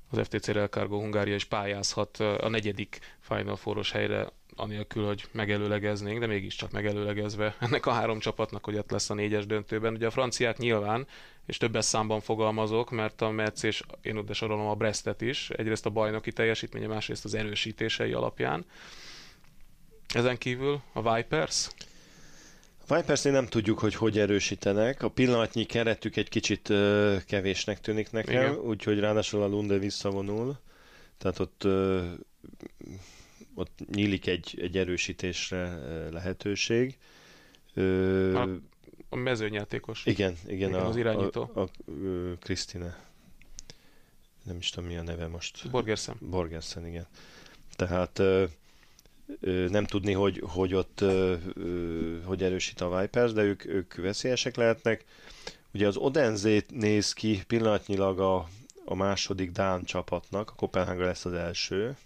az FTC Real Cargo Hungária is pályázhat a negyedik Final Four-os helyre anélkül, hogy megelőlegeznénk, de mégiscsak megelőlegezve ennek a három csapatnak, hogy ott lesz a négyes döntőben. Ugye a franciák nyilván, és többes számban fogalmazok, mert a Metz és én oda sorolom a Brestet is, egyrészt a bajnoki teljesítménye, másrészt az erősítései alapján. Ezen kívül a Vipers, vipers nem tudjuk, hogy hogy erősítenek. A pillanatnyi keretük egy kicsit uh, kevésnek tűnik nekem, úgyhogy ráadásul a Lunde visszavonul. Tehát ott, uh, ott nyílik egy, egy erősítésre lehetőség. Uh, a, a mezőnyátékos. Igen, igen, igen a, az irányító. A, a, a, a Krisztina. Nem is tudom, mi a neve most. Borgersen. Borgersen, igen. Tehát uh, nem tudni, hogy, hogy ott hogy erősít a Vipers, de ők, ők veszélyesek lehetnek. Ugye az Odenzét néz ki pillanatnyilag a, a második Dán csapatnak, a Kopenhága lesz az első,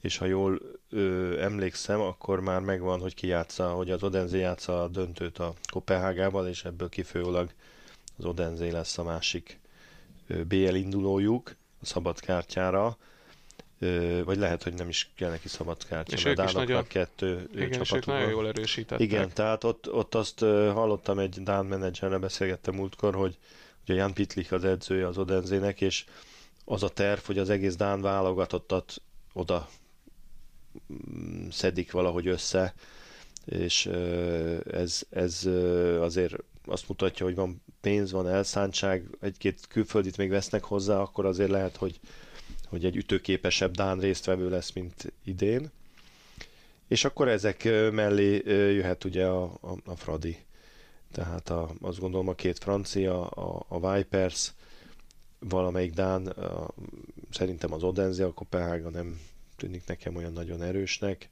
és ha jól ö, emlékszem, akkor már megvan, hogy ki játsza, hogy az Odenzé játsza a döntőt a Kopenhágával, és ebből kifőleg az Odenzé lesz a másik ö, BL indulójuk a szabad kártyára vagy lehet, hogy nem is kell neki szabad kártya. És ők is nagyon, kettő igen, és ők nagyon jól erősítettek. Igen, tehát ott, ott azt hallottam egy Dán menedzserrel beszélgettem múltkor, hogy ugye Jan Pitlik az edzője az Odenzének, és az a terv, hogy az egész Dán válogatottat oda mm, szedik valahogy össze, és ez, ez azért azt mutatja, hogy van pénz, van elszántság, egy-két külföldit még vesznek hozzá, akkor azért lehet, hogy hogy egy ütőképesebb Dán résztvevő lesz, mint idén. És akkor ezek mellé jöhet ugye a, a, a Fradi. Tehát a, azt gondolom a két francia, a, a Vipers, valamelyik Dán, a, szerintem az Odense, a Kopenhága nem tűnik nekem olyan nagyon erősnek.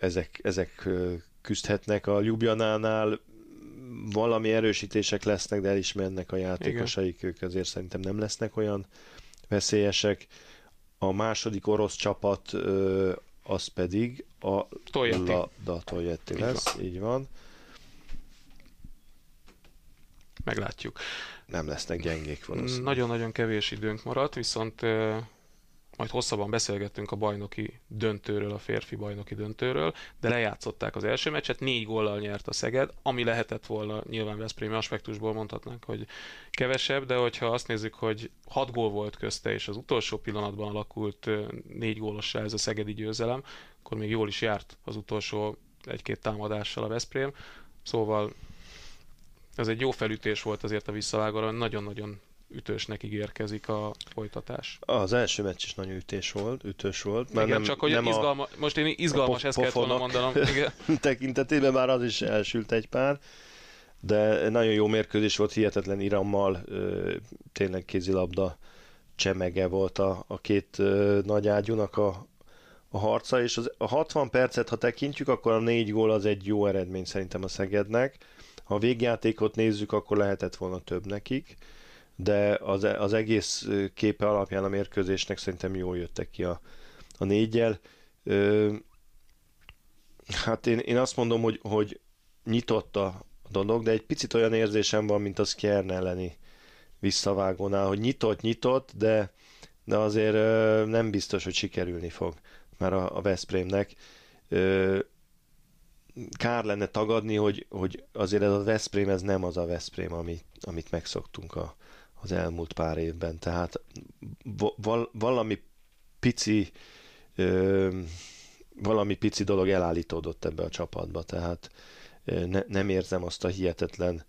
Ezek, ezek küzdhetnek a Ljubljanánál, valami erősítések lesznek, de elismernek a játékosaik, ők azért szerintem nem lesznek olyan veszélyesek. A második orosz csapat az pedig a Toyetti. Lada Toyetti lesz, így van. így van. Meglátjuk. Nem lesznek gyengék valószínűleg. Nagyon-nagyon kevés időnk maradt, viszont majd hosszabban beszélgettünk a bajnoki döntőről, a férfi bajnoki döntőről, de lejátszották az első meccset, négy góllal nyert a Szeged, ami lehetett volna nyilván Veszprém aspektusból mondhatnánk, hogy kevesebb, de hogyha azt nézzük, hogy hat gól volt közte, és az utolsó pillanatban alakult négy gólossá ez a szegedi győzelem, akkor még jól is járt az utolsó egy-két támadással a Veszprém, szóval ez egy jó felütés volt azért a visszavágóra, nagyon-nagyon ütősnek ígérkezik a folytatás. Az első meccs is nagyon ütés volt, ütős volt. Már igen, nem, csak hogy nem izgalma, a, most én izgalmas ezt kellett volna mondanom. Igen. tekintetében már az is elsült egy pár, de nagyon jó mérkőzés volt, hihetetlen irammal, tényleg kézilabda csemege volt a, a két nagy ágyúnak a, a harca, és az, a 60 percet, ha tekintjük, akkor a négy gól az egy jó eredmény szerintem a Szegednek. Ha a végjátékot nézzük, akkor lehetett volna több nekik de az, az egész képe alapján a mérkőzésnek szerintem jól jöttek ki a, a négyel. Ö, hát én, én azt mondom, hogy, hogy nyitott a dolog, de egy picit olyan érzésem van, mint az Kern elleni visszavágónál, hogy nyitott, nyitott, de, de azért ö, nem biztos, hogy sikerülni fog már a, a Veszprémnek. Ö, kár lenne tagadni, hogy, hogy azért ez a Veszprém, ez nem az a Veszprém, amit, amit megszoktunk a, az elmúlt pár évben. Tehát val- valami pici ö, valami pici dolog elállítódott ebbe a csapatba, tehát ne, nem érzem azt a hihetetlen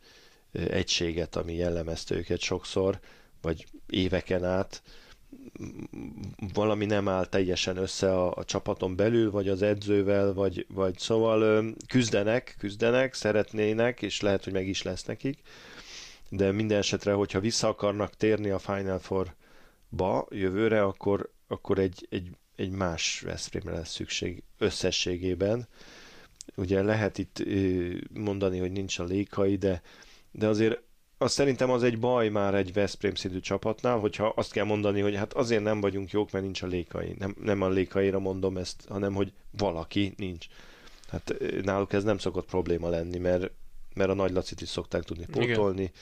egységet, ami jellemezte őket sokszor, vagy éveken át. Valami nem áll teljesen össze a, a csapaton belül, vagy az edzővel, vagy, vagy szóval küzdenek, küzdenek, szeretnének, és lehet, hogy meg is lesz nekik, de minden esetre, hogyha vissza akarnak térni a Final Four-ba jövőre, akkor, akkor egy, egy, egy más Veszprémre lesz szükség összességében. Ugye lehet itt mondani, hogy nincs a lékai, de, de azért azt szerintem az egy baj már egy Veszprém szintű csapatnál, hogyha azt kell mondani, hogy hát azért nem vagyunk jók, mert nincs a lékai. Nem, nem a lékaira mondom ezt, hanem hogy valaki nincs. Hát náluk ez nem szokott probléma lenni, mert mert a nagy lacit is szokták tudni pótolni. Igen.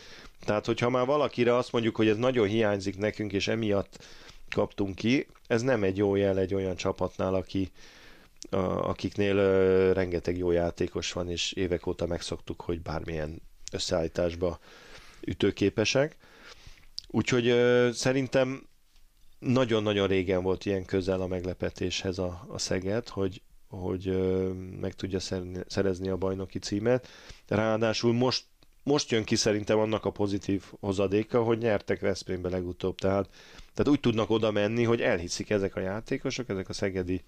Tehát, hogyha már valakire azt mondjuk, hogy ez nagyon hiányzik nekünk, és emiatt kaptunk ki, ez nem egy jó jel egy olyan csapatnál, aki, akiknél rengeteg jó játékos van, és évek óta megszoktuk, hogy bármilyen összeállításba ütőképesek. Úgyhogy szerintem nagyon-nagyon régen volt ilyen közel a meglepetéshez a, a Szeged, hogy, hogy meg tudja szerezni a bajnoki címet. Ráadásul most, most jön ki szerintem annak a pozitív hozadéka, hogy nyertek Veszprémbe legutóbb. Tehát, tehát úgy tudnak oda menni, hogy elhiszik ezek a játékosok, ezek a szegedi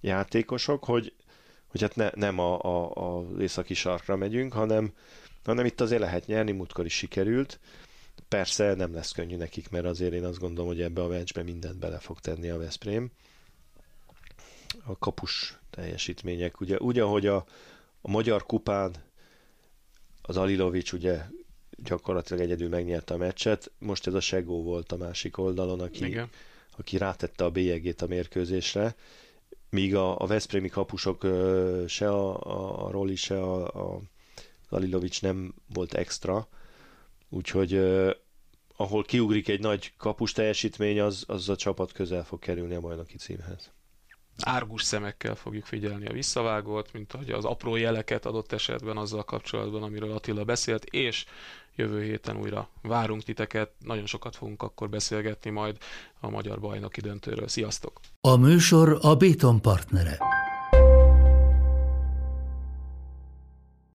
játékosok, hogy, hogy hát ne, nem a, a, a északi sarkra megyünk, hanem, hanem itt azért lehet nyerni, múltkor is sikerült. Persze nem lesz könnyű nekik, mert azért én azt gondolom, hogy ebbe a meccsbe mindent bele fog tenni a Veszprém. A kapus teljesítmények, ugye, ugye ahogy a, a Magyar Kupán az Alilovics ugye gyakorlatilag egyedül megnyerte a meccset, most ez a Segó volt a másik oldalon, aki, Igen. aki rátette a bélyegét a mérkőzésre, míg a, a Veszprémi kapusok se a, a, a Roli, se a, a Alilovics nem volt extra, úgyhogy ahol kiugrik egy nagy kapus teljesítmény, az, az a csapat közel fog kerülni a bajnoki címhez. Árgus szemekkel fogjuk figyelni a visszavágót, mint ahogy az apró jeleket adott esetben azzal kapcsolatban, amiről Attila beszélt, és jövő héten újra várunk titeket, nagyon sokat fogunk akkor beszélgetni majd a magyar bajnoki döntőről. Sziasztok! A műsor a Béton partnere.